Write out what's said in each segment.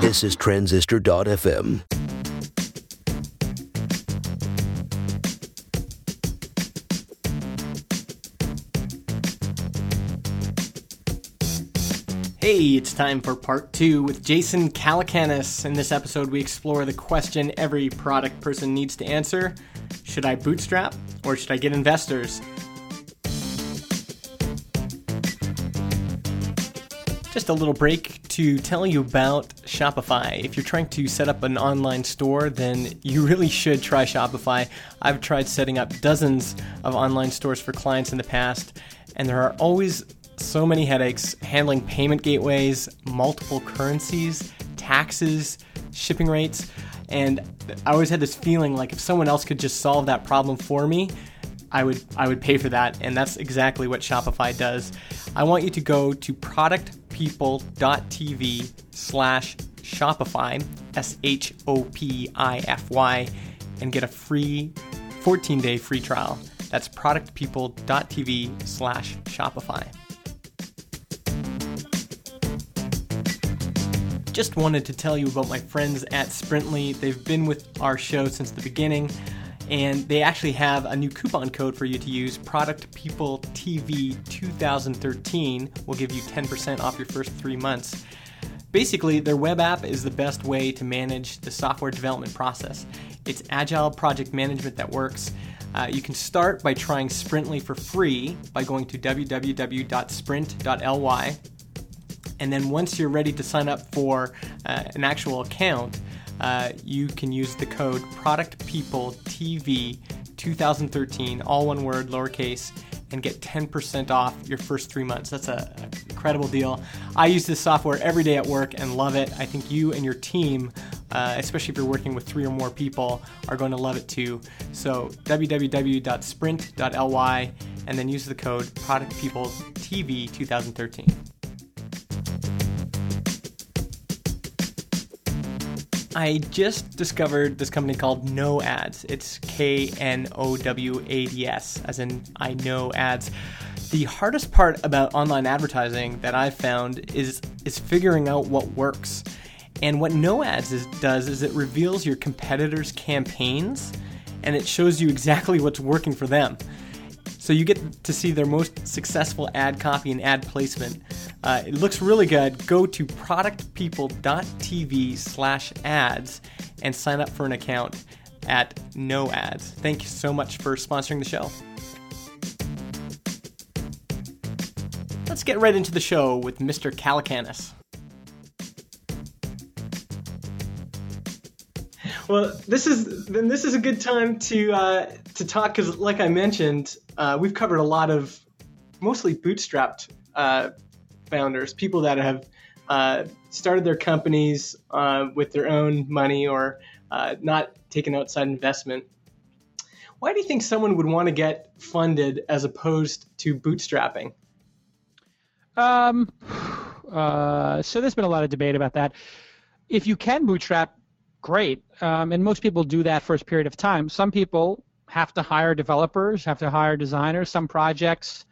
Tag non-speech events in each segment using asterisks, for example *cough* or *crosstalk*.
This is Transistor.fm. Hey, it's time for part two with Jason Calacanis. In this episode, we explore the question every product person needs to answer Should I bootstrap or should I get investors? Just a little break to tell you about Shopify. If you're trying to set up an online store, then you really should try Shopify. I've tried setting up dozens of online stores for clients in the past, and there are always so many headaches handling payment gateways, multiple currencies, taxes, shipping rates. And I always had this feeling like if someone else could just solve that problem for me, I would I would pay for that, and that's exactly what Shopify does. I want you to go to productpeople.tv slash Shopify, S H O P I F Y, and get a free 14 day free trial. That's productpeople.tv slash Shopify. just wanted to tell you about my friends at Sprintly. They've been with our show since the beginning, and they actually have a new coupon code for you to use. Product People TV 2013 will give you 10% off your first three months. Basically, their web app is the best way to manage the software development process. It's agile project management that works. Uh, you can start by trying Sprintly for free by going to www.sprint.ly and then once you're ready to sign up for uh, an actual account, uh, you can use the code ProductPeopleTV 2013, all one word, lowercase, and get 10% off your first three months. That's an incredible deal. I use this software every day at work and love it. I think you and your team, uh, especially if you're working with three or more people, are going to love it too. So www.sprint.ly and then use the code ProductPeopleTV 2013. I just discovered this company called KnowAds. It's K N O W A D S, as in I know ads. The hardest part about online advertising that I've found is is figuring out what works. And what KnowAds is, does is it reveals your competitors' campaigns and it shows you exactly what's working for them. So you get to see their most successful ad copy and ad placement. Uh, it looks really good. Go to productpeople.tv slash ads and sign up for an account at KnowAds. Thank you so much for sponsoring the show. Let's get right into the show with Mr. Calacanis. Well, this is then this is a good time to uh, to talk because, like I mentioned, uh, we've covered a lot of mostly bootstrapped uh, founders, people that have uh, started their companies uh, with their own money or uh, not taken outside investment. Why do you think someone would want to get funded as opposed to bootstrapping? Um, *sighs* so there's been a lot of debate about that. If you can bootstrap, great. Um, and most people do that for a period of time. Some people have to hire developers, have to hire designers. Some projects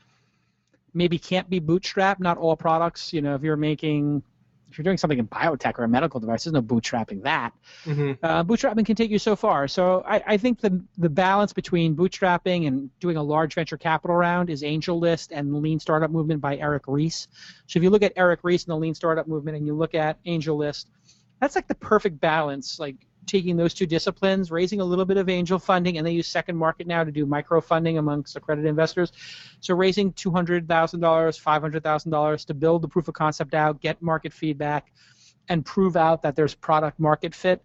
maybe can't be bootstrapped. Not all products. You know, if you're making, if you're doing something in biotech or a medical device, there's no bootstrapping that. Mm-hmm. Uh, bootstrapping can take you so far. So I, I think the the balance between bootstrapping and doing a large venture capital round is AngelList and Lean Startup Movement by Eric Ries. So if you look at Eric Ries and the Lean Startup Movement, and you look at AngelList that's like the perfect balance, like taking those two disciplines, raising a little bit of angel funding, and they use second market now to do micro funding amongst accredited investors. So raising two hundred thousand dollars, five hundred thousand dollars to build the proof of concept out, get market feedback, and prove out that there's product market fit.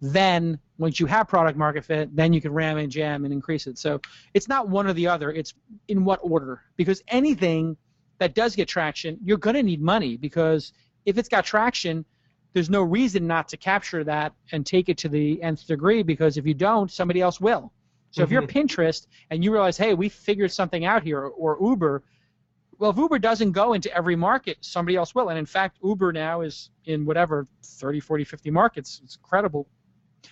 Then once you have product market fit, then you can ram and jam and increase it. So it's not one or the other. It's in what order. Because anything that does get traction, you're going to need money because if it's got traction, there's no reason not to capture that and take it to the nth degree because if you don't, somebody else will. So mm-hmm. if you're mm-hmm. Pinterest and you realize, hey, we figured something out here, or Uber, well, if Uber doesn't go into every market, somebody else will. And in fact, Uber now is in whatever 30, 40, 50 markets. It's incredible.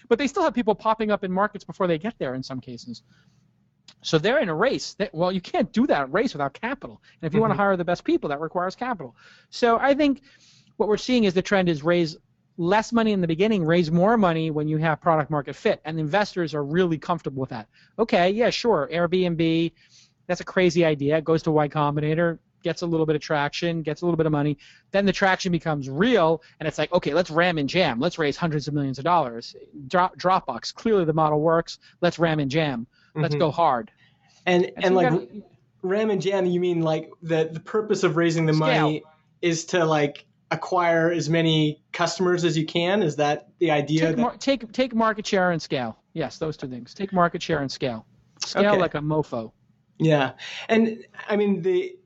But they still have people popping up in markets before they get there in some cases. So they're in a race. That, well, you can't do that race without capital. And if you mm-hmm. want to hire the best people, that requires capital. So I think what we're seeing is the trend is raise less money in the beginning, raise more money when you have product market fit, and investors are really comfortable with that. Okay, yeah, sure, Airbnb, that's a crazy idea. It goes to Y Combinator, gets a little bit of traction, gets a little bit of money. Then the traction becomes real, and it's like, okay, let's ram and jam. Let's raise hundreds of millions of dollars. Drop, Dropbox, clearly the model works. Let's ram and jam. Let's mm-hmm. go hard. And and, and so like gotta, ram and jam, you mean like the the purpose of raising the scale. money is to like acquire as many customers as you can? Is that the idea? Take, that... mar- take, take market share and scale. Yes, those two things. Take market share and scale. Scale okay. like a mofo. Yeah, and I mean the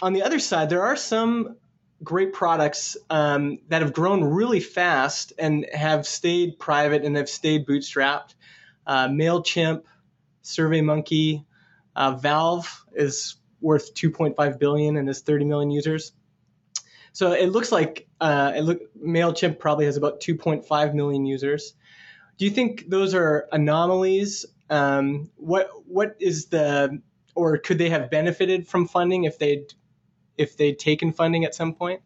on the other side, there are some great products um, that have grown really fast and have stayed private and have stayed bootstrapped. Uh, Mailchimp, SurveyMonkey, uh, Valve is worth 2.5 billion and has 30 million users. So it looks like uh, it look Mailchimp probably has about 2.5 million users. Do you think those are anomalies? Um, what what is the or could they have benefited from funding if they'd if they'd taken funding at some point?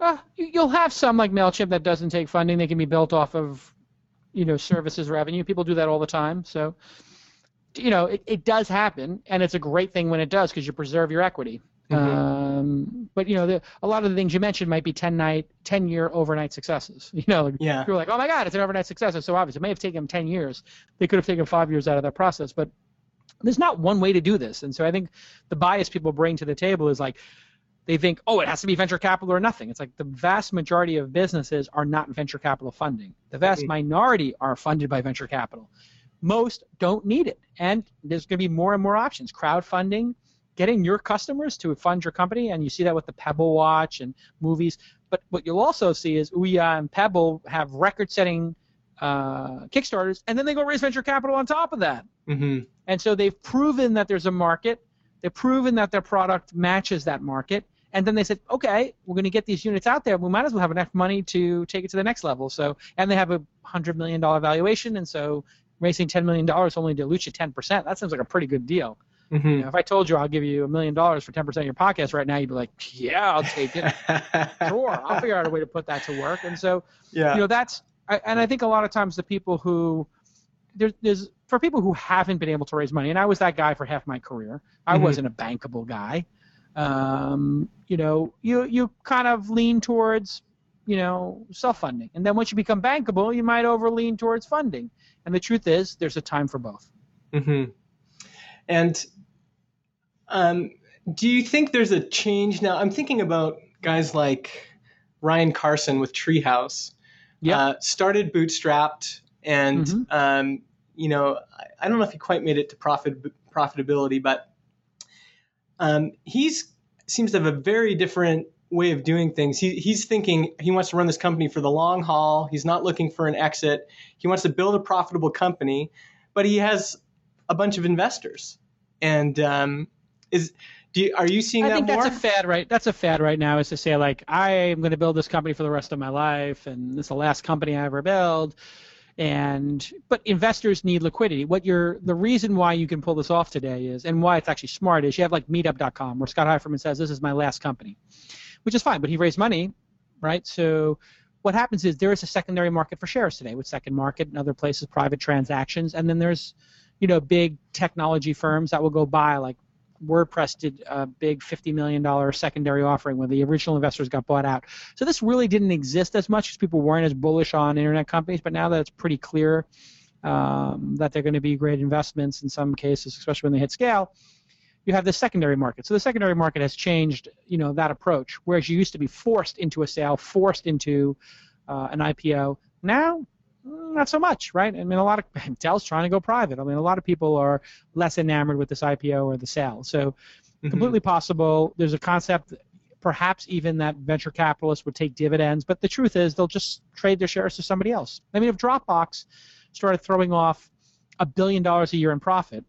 Uh, you'll have some like Mailchimp that doesn't take funding. They can be built off of you know services revenue. People do that all the time. So you know it, it does happen, and it's a great thing when it does because you preserve your equity. Mm-hmm. Um, but you know, the, a lot of the things you mentioned might be ten night, ten year overnight successes. *laughs* You know, yeah. you're like, oh my god, it's an overnight success. It's so obvious. It may have taken them ten years. They could have taken five years out of that process, but there's not one way to do this. And so I think the bias people bring to the table is like they think, oh, it has to be venture capital or nothing. It's like the vast majority of businesses are not venture capital funding. The vast mm-hmm. minority are funded by venture capital. Most don't need it, and there's going to be more and more options. Crowdfunding getting your customers to fund your company, and you see that with the Pebble Watch and movies. But what you'll also see is Ouya and Pebble have record-setting uh, Kickstarters, and then they go raise venture capital on top of that. Mm-hmm. And so they've proven that there's a market. They've proven that their product matches that market. And then they said, okay, we're going to get these units out there. We might as well have enough money to take it to the next level. So, and they have a hundred million dollar valuation, and so raising ten million dollars only dilutes you ten percent. That seems like a pretty good deal. Mm-hmm. You know, if I told you I'll give you a million dollars for 10% of your podcast right now, you'd be like, yeah, I'll take it. *laughs* sure, I'll figure out a way to put that to work. And so, yeah. you know, that's, I, and I think a lot of times the people who, there's, there's, for people who haven't been able to raise money, and I was that guy for half my career, I mm-hmm. wasn't a bankable guy. Um, you know, you, you kind of lean towards, you know, self-funding. And then once you become bankable, you might over lean towards funding. And the truth is, there's a time for both. Mm-hmm. And um, do you think there's a change now? I'm thinking about guys like Ryan Carson with Treehouse. Yeah. Uh, started bootstrapped, and mm-hmm. um, you know, I, I, don't know if he quite made it to profit profitability, but um, he's seems to have a very different way of doing things. He, he's thinking he wants to run this company for the long haul. He's not looking for an exit. He wants to build a profitable company, but he has a bunch of investors. And um, is do you, are you seeing I that think more? that's a fad right. That's a fad right now. Is to say like I am going to build this company for the rest of my life, and this is the last company I ever build. And but investors need liquidity. What you're the reason why you can pull this off today is, and why it's actually smart is you have like Meetup.com where Scott Heiferman says this is my last company, which is fine. But he raised money, right? So what happens is there is a secondary market for shares today with Second Market and other places, private transactions, and then there's you know, big technology firms that will go buy like WordPress did a big $50 million secondary offering when the original investors got bought out. So this really didn't exist as much because people weren't as bullish on internet companies, but now that it's pretty clear um, that they're going to be great investments in some cases, especially when they hit scale, you have the secondary market. So the secondary market has changed, you know, that approach. Whereas you used to be forced into a sale, forced into uh, an IPO. Now not so much, right? I mean, a lot of *laughs* Dell's trying to go private. I mean, a lot of people are less enamored with this IPO or the sale. So, mm-hmm. completely possible. There's a concept, perhaps even that venture capitalists would take dividends, but the truth is they'll just trade their shares to somebody else. I mean, if Dropbox started throwing off a billion dollars a year in profit,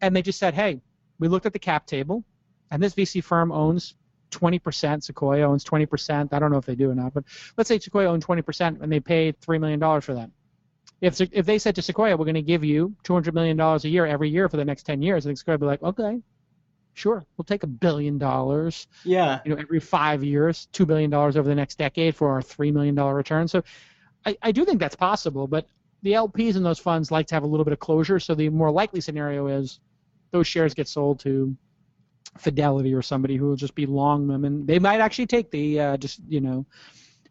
and they just said, "Hey, we looked at the cap table, and this VC firm owns 20%. Sequoia owns 20%. I don't know if they do or not, but let's say Sequoia owns 20% and they paid $3 million for that. If, if they said to Sequoia, we're going to give you $200 million a year every year for the next 10 years, I think Sequoia would be like, okay, Sure, we'll take a billion dollars. Yeah. You know, every five years, two billion dollars over the next decade for our three million dollar return. So, I, I do think that's possible, but the LPs in those funds like to have a little bit of closure. So the more likely scenario is those shares get sold to Fidelity or somebody who will just be long them, and they might actually take the uh, just you know,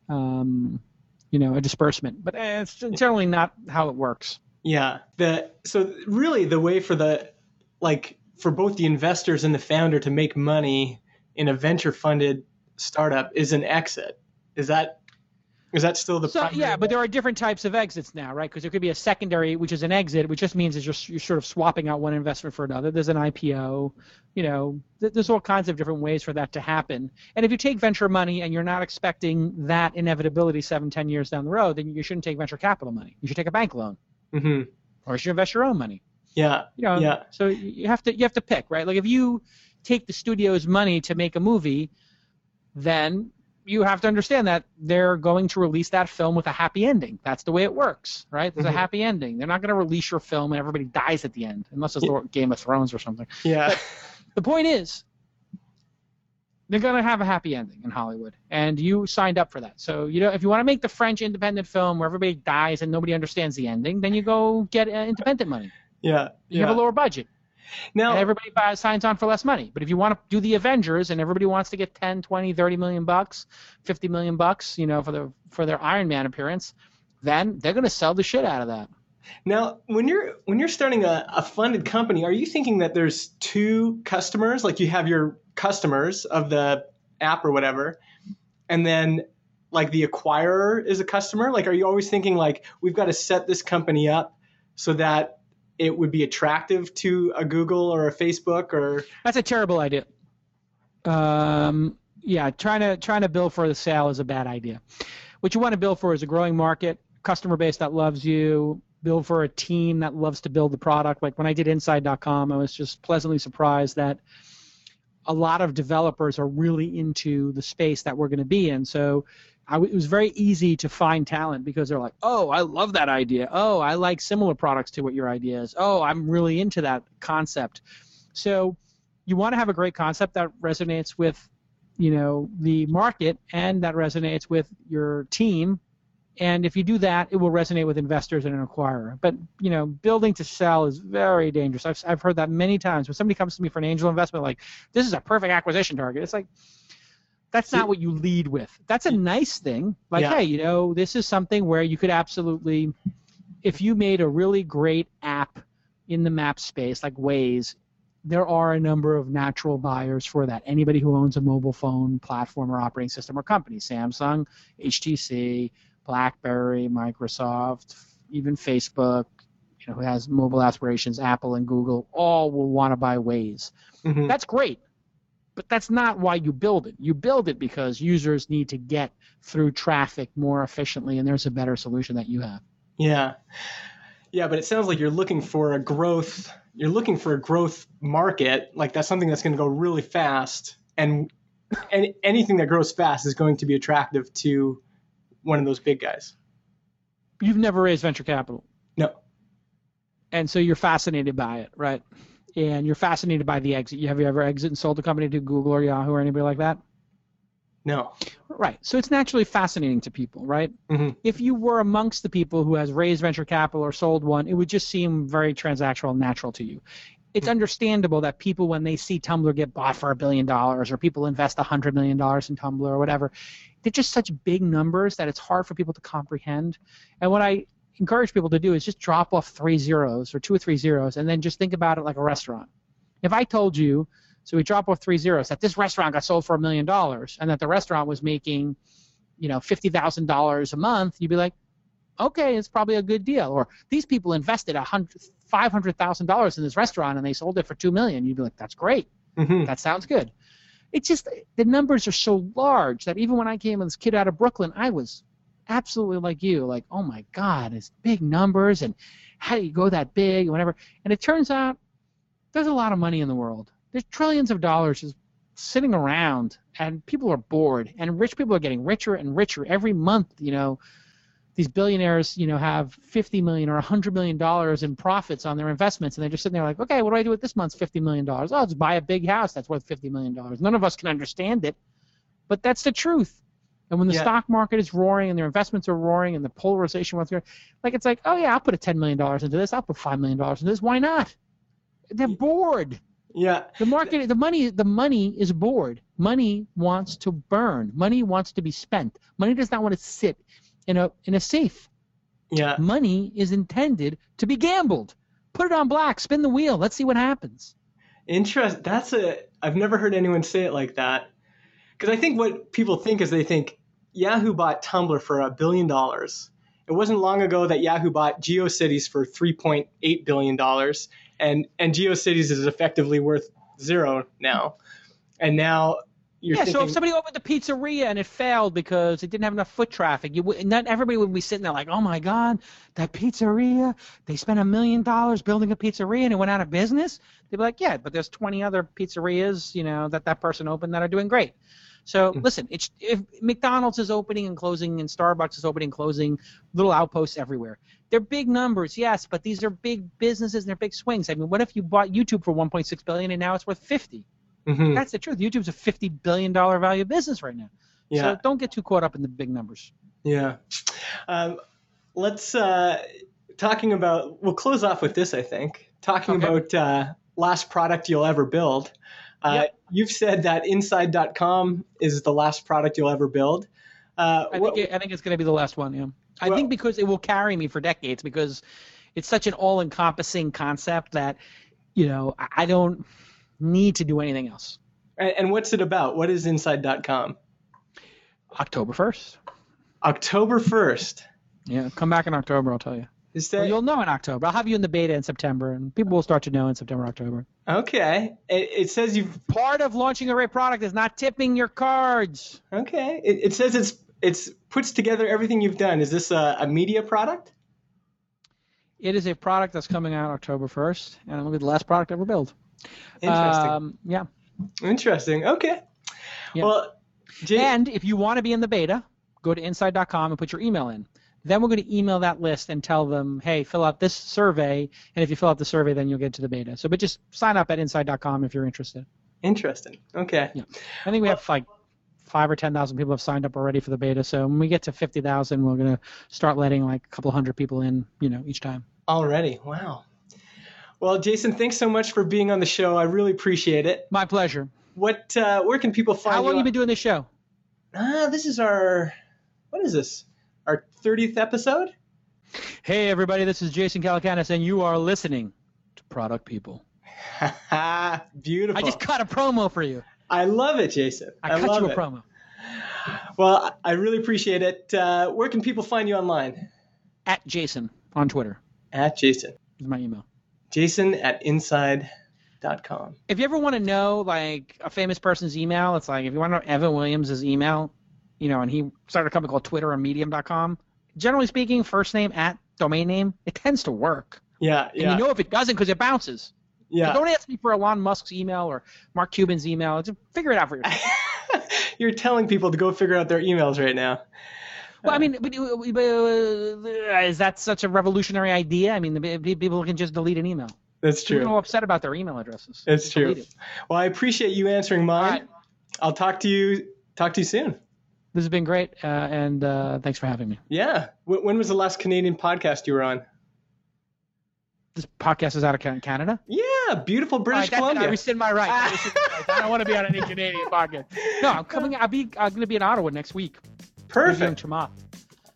um, you know, a disbursement. But eh, it's generally not how it works. Yeah. The so really the way for the like for both the investors and the founder to make money in a venture funded startup is an exit. Is that is that still the so, primary yeah, but there are different types of exits now, right? Because there could be a secondary, which is an exit, which just means is you're, you're sort of swapping out one investment for another. There's an IPO, you know. Th- there's all kinds of different ways for that to happen. And if you take venture money and you're not expecting that inevitability seven, ten years down the road, then you shouldn't take venture capital money. You should take a bank loan, Mhm. or you should invest your own money. Yeah. You know. Yeah. So you have to you have to pick, right? Like if you take the studio's money to make a movie, then you have to understand that they're going to release that film with a happy ending. That's the way it works, right? There's Mhm. a happy ending. They're not going to release your film and everybody dies at the end, unless it's Yeah. Game of Thrones or something. Yeah. The point is, they're going to have a happy ending in Hollywood, and you signed up for that. So you know, if you want to make the French independent film where everybody dies and nobody understands the ending, then you go get uh, independent money. Yeah. You yeah. have a lower budget. Now, and everybody buys, signs on for less money. But if you want to do the Avengers and everybody wants to get 10, 20, 30 million bucks, 50 million bucks, you know, for the for their Iron Man appearance, then they're going to sell the shit out of that. Now, when you're when you're starting a, a funded company, are you thinking that there's two customers? Like you have your customers of the app or whatever, and then like the acquirer is a customer? Like, are you always thinking like we've got to set this company up so that it would be attractive to a Google or a Facebook or That's a terrible idea. Um, yeah, trying to trying to build for the sale is a bad idea. What you want to build for is a growing market, customer base that loves you. Build for a team that loves to build the product. Like when I did Inside.com, I was just pleasantly surprised that a lot of developers are really into the space that we're going to be in. So it was very easy to find talent because they're like, oh, I love that idea. Oh, I like similar products to what your idea is. Oh, I'm really into that concept. So you want to have a great concept that resonates with, you know, the market and that resonates with your team. And if you do that, it will resonate with investors and an acquirer. But you know, building to sell is very dangerous. I've I've heard that many times when somebody comes to me for an angel investment, like this is a perfect acquisition target. It's like that's not what you lead with. That's a nice thing. Like, Yeah. hey, you know, this is something where you could absolutely, if you made a really great app in the map space, like Waze, there are a number of natural buyers for that. Anybody who owns a mobile phone platform or operating system or company, Samsung, HTC, BlackBerry, Microsoft, even Facebook, you know, who has mobile aspirations, Apple and Google, all will want to buy Waze. Mhm. That's great. But that's not why you build it. You build it because users need to get through traffic more efficiently, and there's a better solution that you have. Yeah. Yeah, but it sounds like you're looking for a growth you're looking for a growth market, like that's something that's going to go really fast and and anything that grows fast is going to be attractive to one of those big guys. You've never raised venture capital, No. and so you're fascinated by it, right? And you're fascinated by the exit. You have you ever exited and sold a company to Google or Yahoo or anybody like that? No. Right. So it's naturally fascinating to people, right? Mhm. If you were amongst the people who has raised venture capital or sold one, it would just seem very transactional and natural to you. It's understandable that people, when they see Tumblr get bought for a billion dollars, or people invest a hundred million dollars in Tumblr or whatever, they're just such big numbers that it's hard for people to comprehend. And what I encourage people to do is just drop off three zeros or two or three zeros, and then just think about it like a restaurant. If I told you so we drop off three zeros that this restaurant got sold for a million dollars and that the restaurant was making, you know, fifty thousand dollars a month, you'd be like, okay, it's probably a good deal. Or these people invested a hundred, five hundred thousand dollars in this restaurant and they sold it for 2 million. You'd be like, that's great. Mhm. That sounds good. It's just the numbers are so large that even when I came as a kid out of Brooklyn, I was absolutely like you, like, oh my God, it's big numbers and how do you go that big and whatever. And it turns out there's a lot of money in the world. There's trillions of dollars just sitting around and people are bored and rich people are getting richer and richer every month, you know. these billionaires, you know, have 50 million or 100 million dollars in profits on their investments, and they're just sitting there like, okay, what do I do with this month's 50 million dollars? Oh, just buy a big house that's worth 50 million dollars. None of us can understand it, but that's the truth. And when the Yeah. stock market is roaring and their investments are roaring and the polarization wants to, like it's like, oh yeah, I'll put a 10 million dollars into this. I'll put five million dollars into this. Why not? They're bored. Yeah. The market, the money, the money is bored. Money wants to burn. Money wants to be spent. Money does not want to sit in a in a safe. Yeah. Money is intended to be gambled. Put it on black. Spin the wheel. Let's see what happens. Interest. That's a. I've never heard anyone say it like that. Because I think what people think is they think Yahoo bought Tumblr for a billion dollars. It wasn't long ago that Yahoo bought GeoCities for 3.8 billion dollars, and and GeoCities is effectively worth zero now. And now you're yeah. thinking, So if somebody opened a pizzeria and it failed because it didn't have enough foot traffic, you would, not everybody would be sitting there like, oh my god, that pizzeria. They spent a million dollars building a pizzeria and it went out of business. They'd be like, yeah, but there's 20 other pizzerias, you know, that that person opened that are doing great. So listen, it's if McDonald's is opening and closing and Starbucks is opening and closing, little outposts everywhere. They're big numbers, yes, but these are big businesses and they're big swings. I mean, what if you bought YouTube for 1.6 billion and now it's worth 50? Mhm. That's the truth. YouTube's a 50 billion dollar value business right now. yeah, So don't get too caught up in the big numbers. yeah. Um, let's uh, talking about. We'll close off with this. I think talking Okay. about uh, last product you'll ever build. Uh, Yep. You've said that Inside.com is the last product you'll ever build. Uh, I what- think it, I think it's going to be the last one. Yeah. I Well- think because it will carry me for decades because it's such an all-encompassing concept that you know I don't need to do anything else. and, and what's it about? What is Inside.com? October 1st. October first. Yeah, come back in October. I'll tell you. Is that you'll know in October. I'll have you in the beta in September, and people will start to know in September, October. okay? It, it says you've Part of launching a great product is not tipping your cards. okay. It, it says it's it's puts together everything you've done. Is this a, a media product? It is a product that's coming out October 1st, and it'll be the last product ever built. Interesting. Um, yeah. Interesting. Okay. Yeah. Well, Jay, And if you want to be in the beta, go to inside.com and put your email in. Then we're going to email that list and tell them, hey, fill out this survey. And if you fill out the survey, then you'll get to the beta. So, but just sign up at inside.com if you're interested. interesting. Okay. Yeah. I think we have like five or 10,000 people have signed up already for the beta. So when we get to 50,000, we're going to start letting like a couple hundred people in, you know, each time. Already. Wow. Well, Jason, thanks so much for being on the show. I really appreciate it. My pleasure. What? Uh, where can people find How long you? you been doing this show? Ah, this is our. What is this? Our thirtieth episode. Hey, everybody, this is Jason Calacanis, and you are listening to Product People. *laughs* Beautiful. I just cut a promo for you. I love it, Jason. I, cut love you a it. promo. Well, I really appreciate it. Uh, where can people find you online? At Jason on Twitter At Jason. is my email. Jason at inside.com. If you ever want to know like a famous person's email, it's like if you want to know Evan Williams' email, you know, and he started a company called Twitter or Medium.com. Generally speaking, first name at domain name, it tends to work. Yeah, And yeah, you know if it doesn't because it bounces. yeah. So don't ask me for Elon Musk's email or Mark Cuban's email. Just figure it out for yourself. *laughs* You're telling people to go figure out their emails right now. Well, I mean, but, but, uh, is that such a revolutionary idea? I mean, people can just delete an email. That's People true. are upset about their email addresses. That's true. Well, I appreciate you answering mine. Right. I'll talk to you. Talk to you soon. This has been great, uh, and uh, thanks for having me. Yeah. Wh- When was the last Canadian podcast you were on? This podcast is out of Canada. Yeah, beautiful British All right, that's. I Columbia. rescind my rights. I, rescind my rights. *laughs* I don't want to be on any Canadian podcast. No, I'm coming. I'll be. I'm going to be in Ottawa next week. Perfect. Chamath.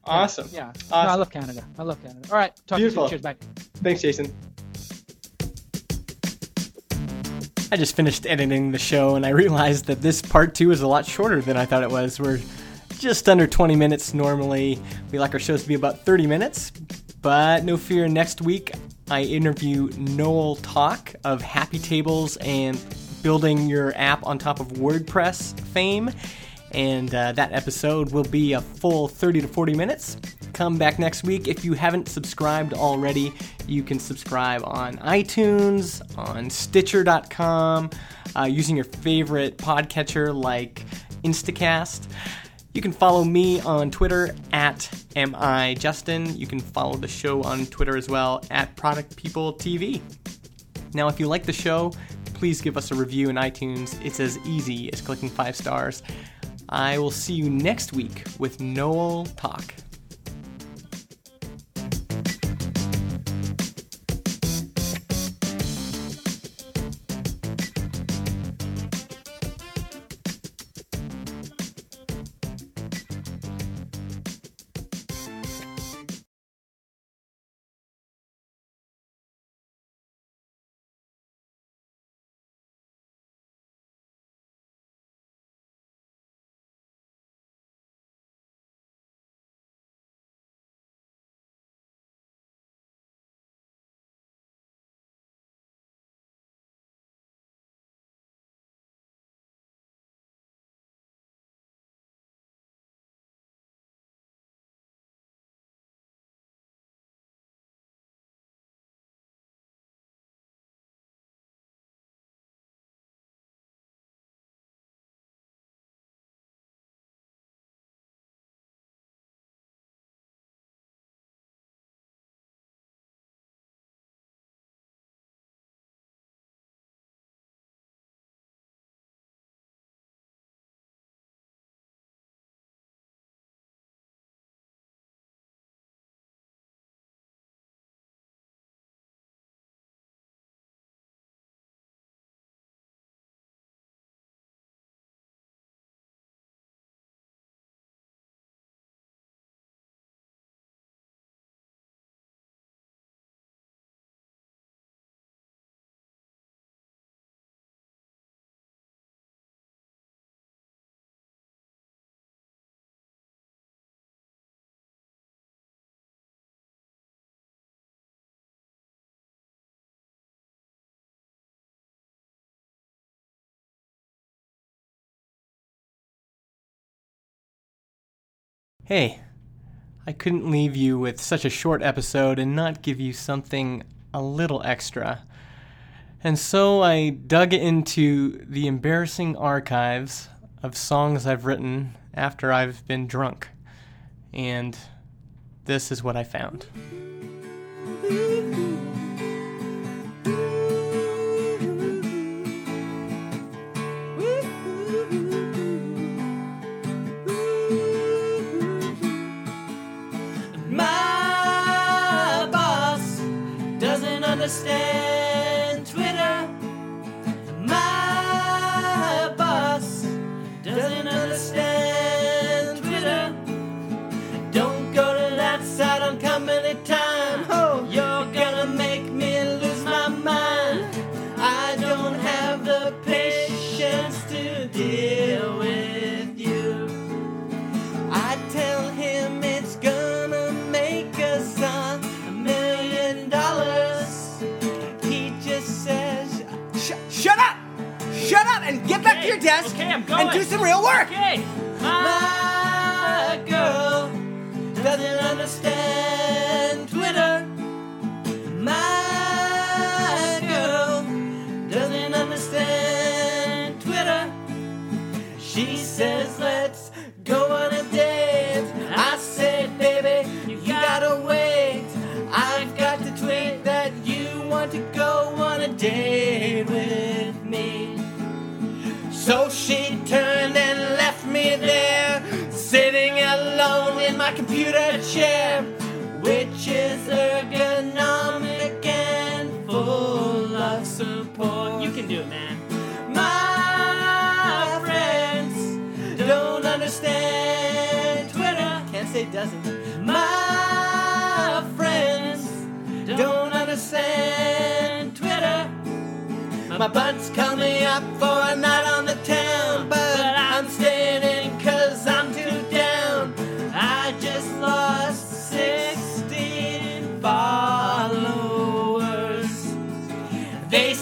Awesome. Yeah. No, I love Canada. I love Canada. All right. Talk Beautiful. to you soon. Cheers. Bye. Thanks, Jason. I just finished editing the show and I realized that this part two is a lot shorter than I thought it was. We're just under 20 minutes normally. We like our shows to be about 30 minutes, but no fear, next week I interview Noel Tock of Happy Tables and building your app on top of WordPress fame. And uh, that episode will be a full 30 to 40 minutes. Come back next week. If you haven't subscribed already, you can subscribe on iTunes, on Stitcher.com, uh, using your favorite podcatcher like Instacast. You can follow me on Twitter at MIJustin. You can follow the show on Twitter as well at Product People TV. Now, if you like the show, please give us a review in iTunes. It's as easy as clicking five stars. I will see you next week with Noel Tock. Hey, I couldn't leave you with such a short episode and not give you something a little extra. And so I dug into the embarrassing archives of songs I've written after I've been drunk. And this is what I found. Understand desk Okay, I'm and do some real work. Don't Twitter. My butt's coming up for a night on the town, but I'm staying in cause I'm too down. I just lost 16 followers. They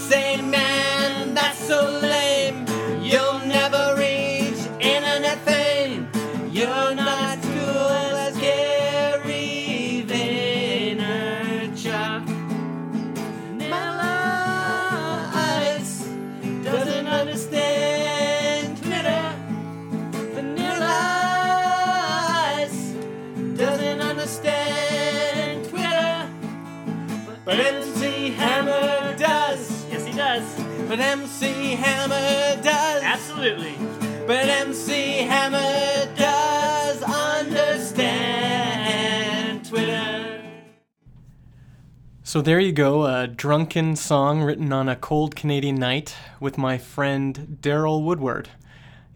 So there you go, a drunken song written on a cold Canadian night with my friend Daryl Woodward.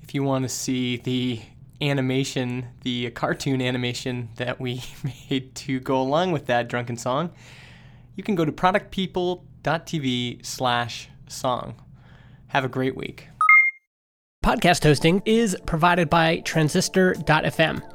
If you want to see the animation, the cartoon animation that we *laughs* made to go along with that drunken song, you can go to productpeople.tv slash song. Have a great week. Podcast hosting is provided by Transistor.fm.